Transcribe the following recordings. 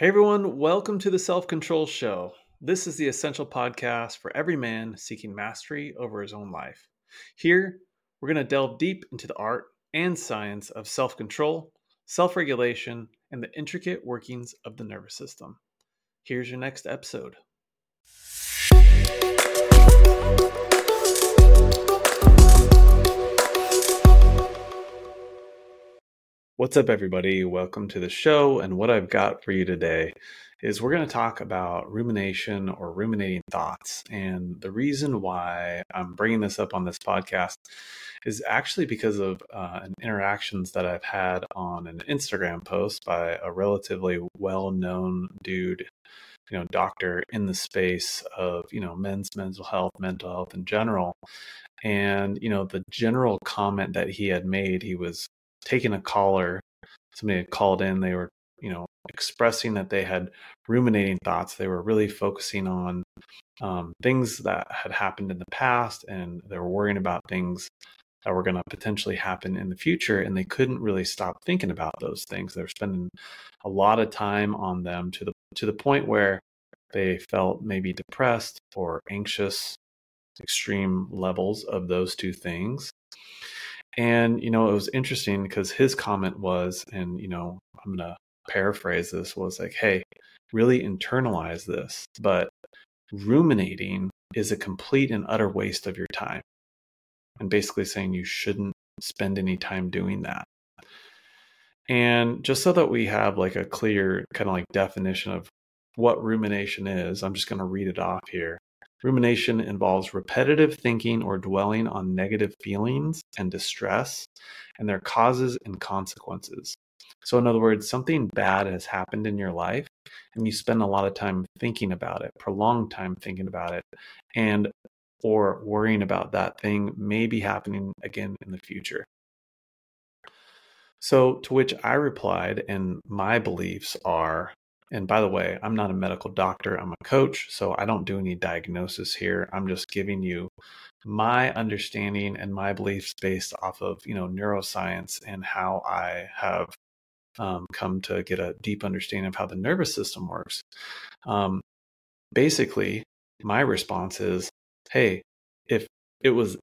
Hey everyone, welcome to the Self Control Show. This is the essential podcast for every man seeking mastery over his own life. Here, we're going to delve deep into the art and science of self control, self regulation, and the intricate workings of the nervous system. Here's your next episode. What's up, everybody? Welcome to the show. And what I've got for you today is we're going to talk about rumination or ruminating thoughts. And the reason why I'm bringing this up on this podcast is actually because of uh, interactions that I've had on an Instagram post by a relatively well known dude, you know, doctor in the space of, you know, men's mental health, mental health in general. And, you know, the general comment that he had made, he was taking a caller. Somebody had called in. They were, you know, expressing that they had ruminating thoughts. They were really focusing on um, things that had happened in the past, and they were worrying about things that were going to potentially happen in the future, and they couldn't really stop thinking about those things. They were spending a lot of time on them to the to the point where they felt maybe depressed or anxious, extreme levels of those two things. And, you know, it was interesting because his comment was, and, you know, I'm going to paraphrase this, was like, hey, really internalize this. But ruminating is a complete and utter waste of your time. And basically saying you shouldn't spend any time doing that. And just so that we have like a clear kind of like definition of what rumination is, I'm just going to read it off here. Rumination involves repetitive thinking or dwelling on negative feelings and distress and their causes and consequences. So, in other words, something bad has happened in your life, and you spend a lot of time thinking about it, prolonged time thinking about it, and or worrying about that thing may be happening again in the future. So, to which I replied, and my beliefs are and by the way, I'm not a medical doctor, I'm a coach, so I don't do any diagnosis here. I'm just giving you my understanding and my beliefs based off of, you know, neuroscience and how I have um, come to get a deep understanding of how the nervous system works. Um, basically, my response is, hey, if it was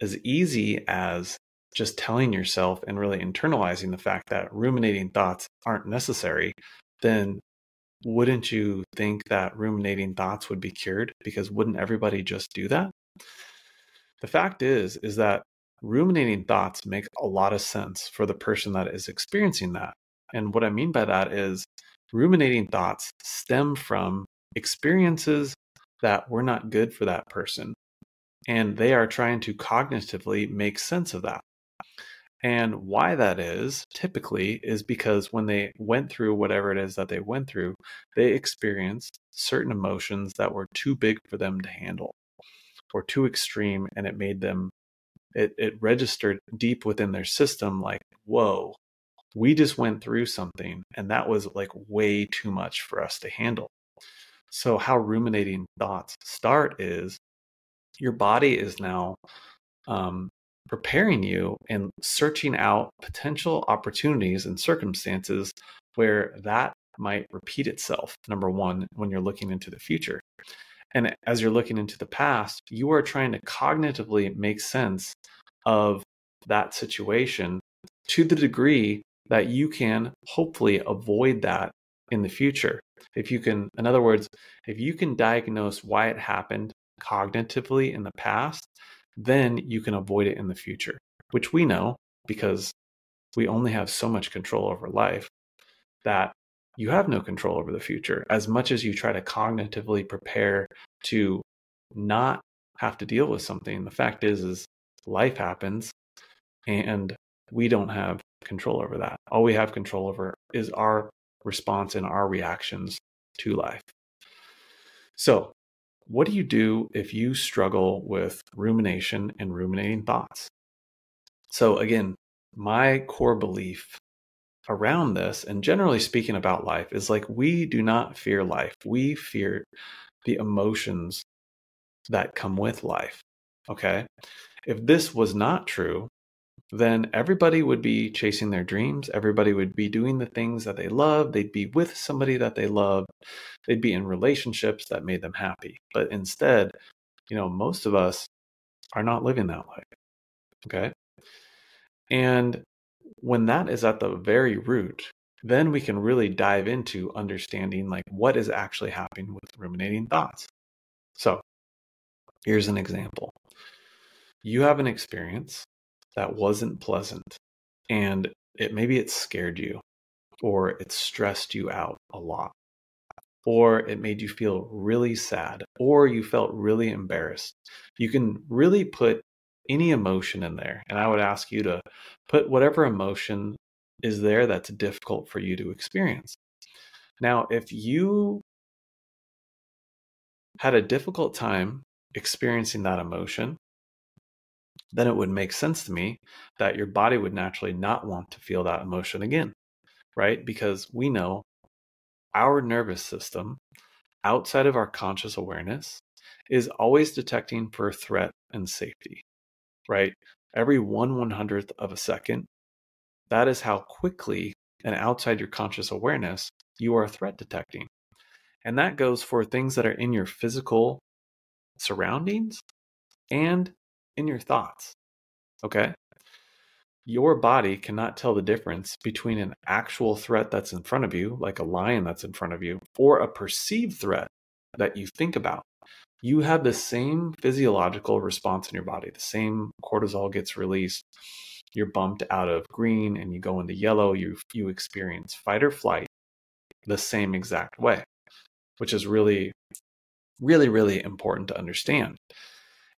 as easy as just telling yourself and really internalizing the fact that ruminating thoughts aren't necessary, then wouldn't you think that ruminating thoughts would be cured? Because wouldn't everybody just do that? The fact is, is that ruminating thoughts make a lot of sense for the person that is experiencing that. And what I mean by that is ruminating thoughts stem from experiences that were not good for that person. And they are trying to cognitively make sense of that. And why that is typically is because when they went through whatever it is that they went through, they experienced certain emotions that were too big for them to handle or too extreme. And it made them, it, it registered deep within their system like, whoa, we just went through something and that was like way too much for us to handle. So, how ruminating thoughts start is your body is now um, preparing you and searching out potential opportunities and circumstances where that might repeat itself. Number one, when you're looking into the future. And as you're looking into the past, you are trying to cognitively make sense of that situation to the degree that you can hopefully avoid that in the future. If you can, in other words, if you can diagnose why it happened cognitively in the past, then you can avoid it in the future, which we know because we only have so much control over life that you have no control over the future. As much as you try to cognitively prepare to not have to deal with something, the fact is is life happens and we don't have control over that. All we have control over is our response and our reactions to life. So, what do you do if you struggle with rumination and ruminating thoughts? So, again, my core belief around this, and generally speaking about life, is like we do not fear life. We fear the emotions that come with life. Okay. If this was not true, then everybody would be chasing their dreams. Everybody would be doing the things that they love. They'd be with somebody that they love. They'd be in relationships that made them happy. But instead, you know, most of us are not living that way. Okay. And when that is at the very root, then we can really dive into understanding like what is actually happening with ruminating thoughts. So here's an example. You have an experience that wasn't pleasant and it maybe it scared you or it stressed you out a lot or it made you feel really sad or you felt really embarrassed. You can really put any emotion in there and i would ask you to put whatever emotion is there that's difficult for you to experience. Now if you had a difficult time experiencing that emotion then it would make sense to me that your body would naturally not want to feel that emotion again, right? Because we know our nervous system, outside of our conscious awareness, is always detecting for threat and safety, right? Every one one hundredth of a second, that is how quickly and outside your conscious awareness you are threat detecting. And that goes for things that are in your physical surroundings and in your thoughts. Okay? Your body cannot tell the difference between an actual threat that's in front of you, like a lion that's in front of you, or a perceived threat that you think about. You have the same physiological response in your body. The same cortisol gets released. You're bumped out of green and you go into yellow. You, you experience fight or flight the same exact way, which is really, really, really important to understand.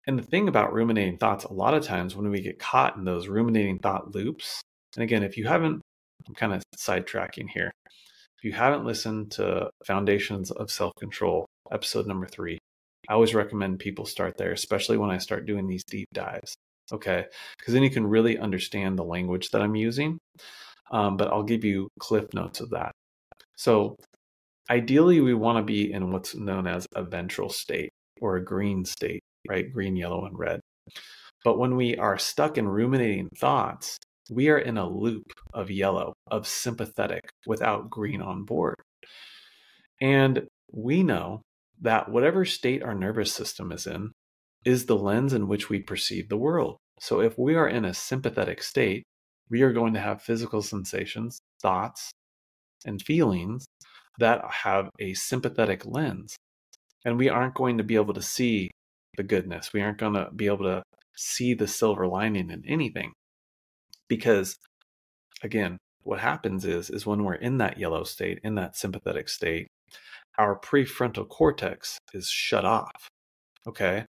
And the thing about ruminating thoughts, a lot of times when we get caught in those ruminating thought loops, and again, if you haven't, I'm kind of sidetracking here. If you haven't listened to Foundations of Self Control, episode number three, I always recommend people start there, especially when I start doing these deep dives. Okay. Because then you can really understand the language that I'm using. Um, but I'll give you cliff notes of that. So, ideally, we want to be in what's known as a ventral state or a green state right? Green, yellow, and red. But when we are stuck in ruminating thoughts, we are in a loop of yellow, of sympathetic, without green on board. And we know that whatever state our nervous system is in is the lens in which we perceive the world. So if we are in a sympathetic state, we are going to have physical sensations, thoughts, and feelings that have a sympathetic lens. And we aren't going to be able to see the goodness. We aren't going to be able to see the silver lining in anything. Because again, what happens is is when we're in that yellow state, in that sympathetic state, our prefrontal cortex is shut off. Okay?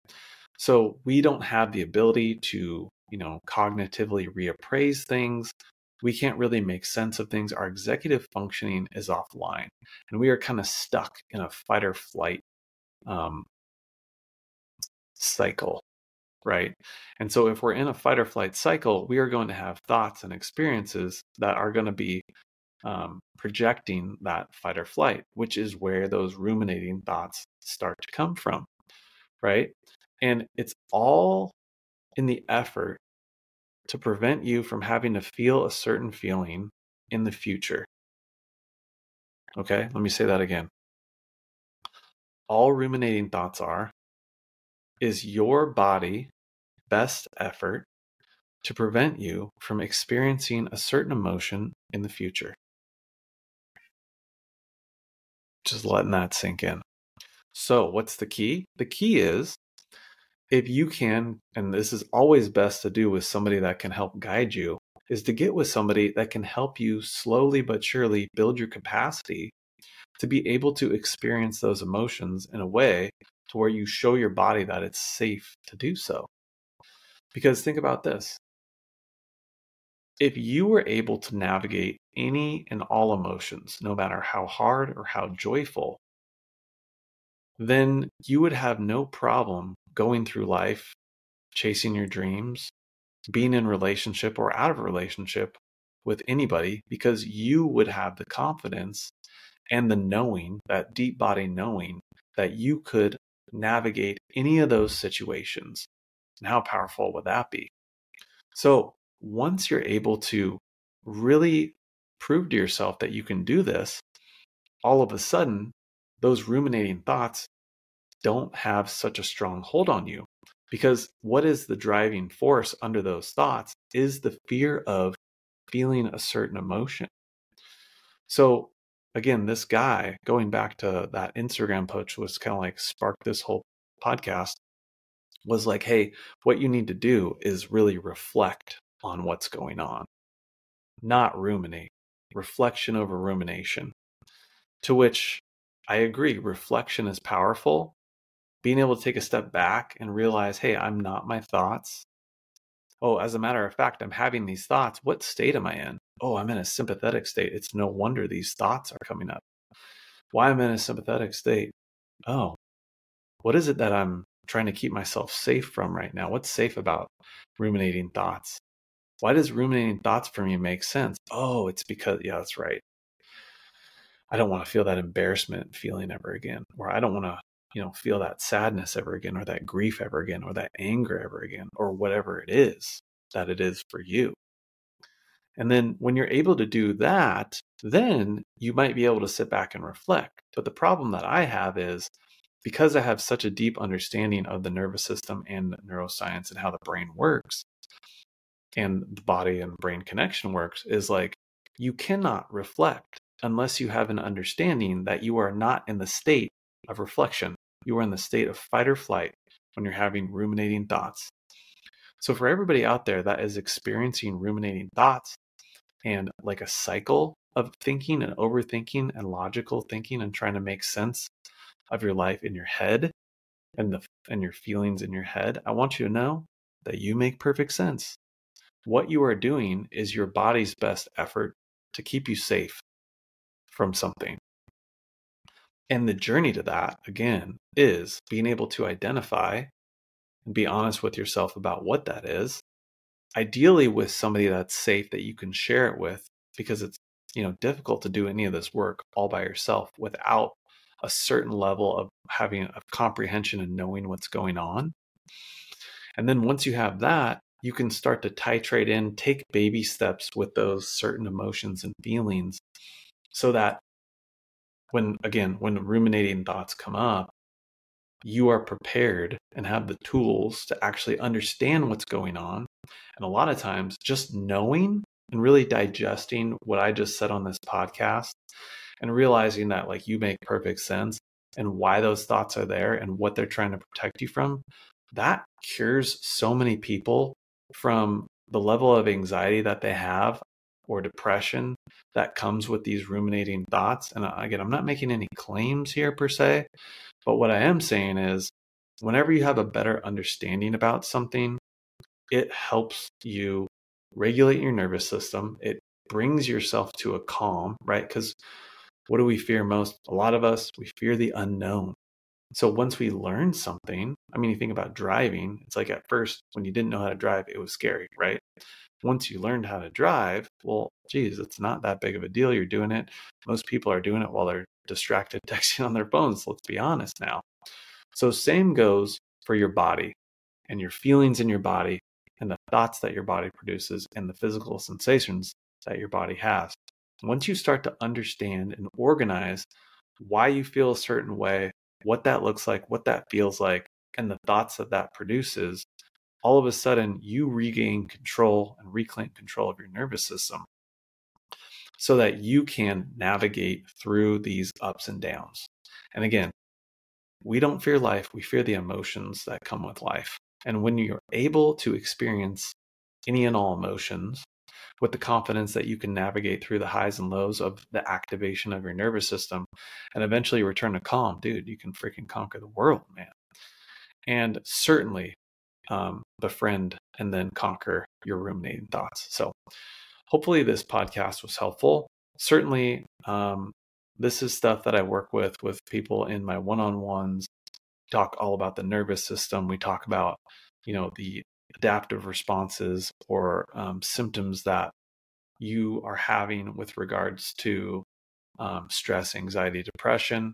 So we don't have the ability to, you know, cognitively reappraise things. We can't really make sense of things. Our executive functioning is offline, and we are kind of stuck in a fight or flight um, cycle, right? And so if we're in a fight or flight cycle, we are going to have thoughts and experiences that are going to be um, projecting that fight or flight, which is where those ruminating thoughts start to come from, right? And it's all in the effort to prevent you from having to feel a certain feeling in the future. Okay, let me say that again. All ruminating thoughts are is your body best effort to prevent you from experiencing a certain emotion in the future. Just letting that sink in. So, what's the key? The key is if you can, and this is always best to do with somebody that can help guide you, is to get with somebody that can help you slowly but surely build your capacity to be able to experience those emotions in a way to where you show your body that it's safe to do so. Because think about this if you were able to navigate any and all emotions, no matter how hard or how joyful, then you would have no problem going through life, chasing your dreams, being in relationship or out of relationship with anybody because you would have the confidence and the knowing, that deep body knowing that you could navigate any of those situations. And how powerful would that be? So, once you're able to really prove to yourself that you can do this, all of a sudden, those ruminating thoughts don't have such a strong hold on you. Because what is the driving force under those thoughts is the fear of feeling a certain emotion. So, again, this guy, going back to that Instagram post, was kind of like sparked this whole podcast, was like, hey, what you need to do is really reflect on what's going on, not ruminate. Reflection over rumination. To which I agree, reflection is powerful. Being able to take a step back and realize, hey, I'm not my thoughts. Oh, as a matter of fact, I'm having these thoughts. What state am I in? Oh, I'm in a sympathetic state. It's no wonder these thoughts are coming up. Why I'm in a sympathetic state? Oh, what is it that I'm trying to keep myself safe from right now? What's safe about ruminating thoughts? Why does ruminating thoughts for me make sense? Oh, it's because, yeah, that's right. I don't want to feel that embarrassment feeling ever again, or I don't want to, you know, feel that sadness ever again, or that grief ever again, or that anger ever again, or whatever it is that it is for you. And then when you're able to do that, then you might be able to sit back and reflect. But the problem that I have is because I have such a deep understanding of the nervous system and neuroscience and how the brain works and the body and brain connection works, is like you cannot reflect unless you have an understanding that you are not in the state of reflection. You are in the state of fight or flight when you're having ruminating thoughts. So, for everybody out there that is experiencing ruminating thoughts and like a cycle of thinking and overthinking and logical thinking and trying to make sense of your life in your head and the and your feelings in your head, I want you to know that you make perfect sense. What you are doing is your body's best effort to keep you safe from something. And the journey to that, again, is being able to identify and be honest with yourself about what that is. Ideally, with somebody that's safe that you can share it with, because it's you know difficult to do any of this work all by yourself without a certain level of having a comprehension and knowing what's going on. And then once you have that, you can start to titrate in, take baby steps with those certain emotions and feelings so that when again when ruminating thoughts come up you are prepared and have the tools to actually understand what's going on and a lot of times just knowing and really digesting what i just said on this podcast and realizing that like you make perfect sense and why those thoughts are there and what they're trying to protect you from that cures so many people from the level of anxiety that they have or depression that comes with these ruminating thoughts. And uh, again, I'm not making any claims here per se, but what I am saying is whenever you have a better understanding about something, it helps you regulate your nervous system. It brings yourself to a calm, right? Because what do we fear most? A lot of us, we fear the unknown. So once we learn something, I mean, you think about driving, it's like at first when you didn't know how to drive, it was scary, right? once you learned how to drive, well, geez, it's not that big of a deal. You're doing it. Most people are doing it while they're distracted texting on their phones. Let's be honest now. So, same goes for your body and your feelings in your body and the thoughts that your body produces and the physical sensations that your body has. Once you start to understand and organize why you feel a certain way, what that looks like, what that feels like, and the thoughts that that produces, all of a sudden you regain control and reclaim control of your nervous system so that you can navigate through these ups and downs. And again, we don't fear life, we fear the emotions that come with life. And when you're able to experience any and all emotions with the confidence that you can navigate through the highs and lows of the activation of your nervous system and eventually return to calm, dude, you can freaking conquer the world, man. And certainly um, befriend and then conquer your ruminating thoughts. So, hopefully, this podcast was helpful. Certainly, um, this is stuff that I work with with people in my one-on-ones. Talk all about the nervous system. We talk about, you know, the adaptive responses or um, symptoms that you are having with regards to um, stress, anxiety, depression.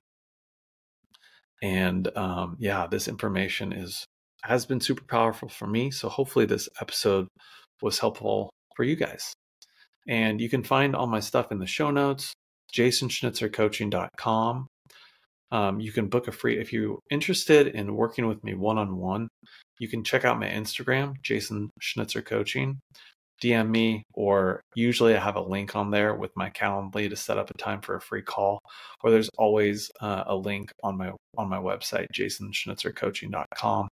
And um, yeah, this information is has been super powerful for me. So hopefully this episode was helpful for you guys. And you can find all my stuff in the show notes, jasonschnitzercoaching.com. Um, you can book a free, if you're interested in working with me one on one, you can check out my Instagram, Jason Schnitzer Coaching. DM me, or usually I have a link on there with my Calendly to set up a time for a free call. Or there's always uh, a link on my on my website, jasonschnitzercoaching.com.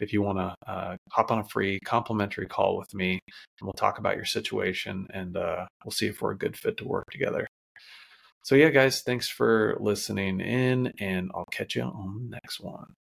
If you want to uh, hop on a free complimentary call with me, and we'll talk about your situation, and uh, we'll see if we're a good fit to work together. So, yeah, guys, thanks for listening in, and I'll catch you on the next one.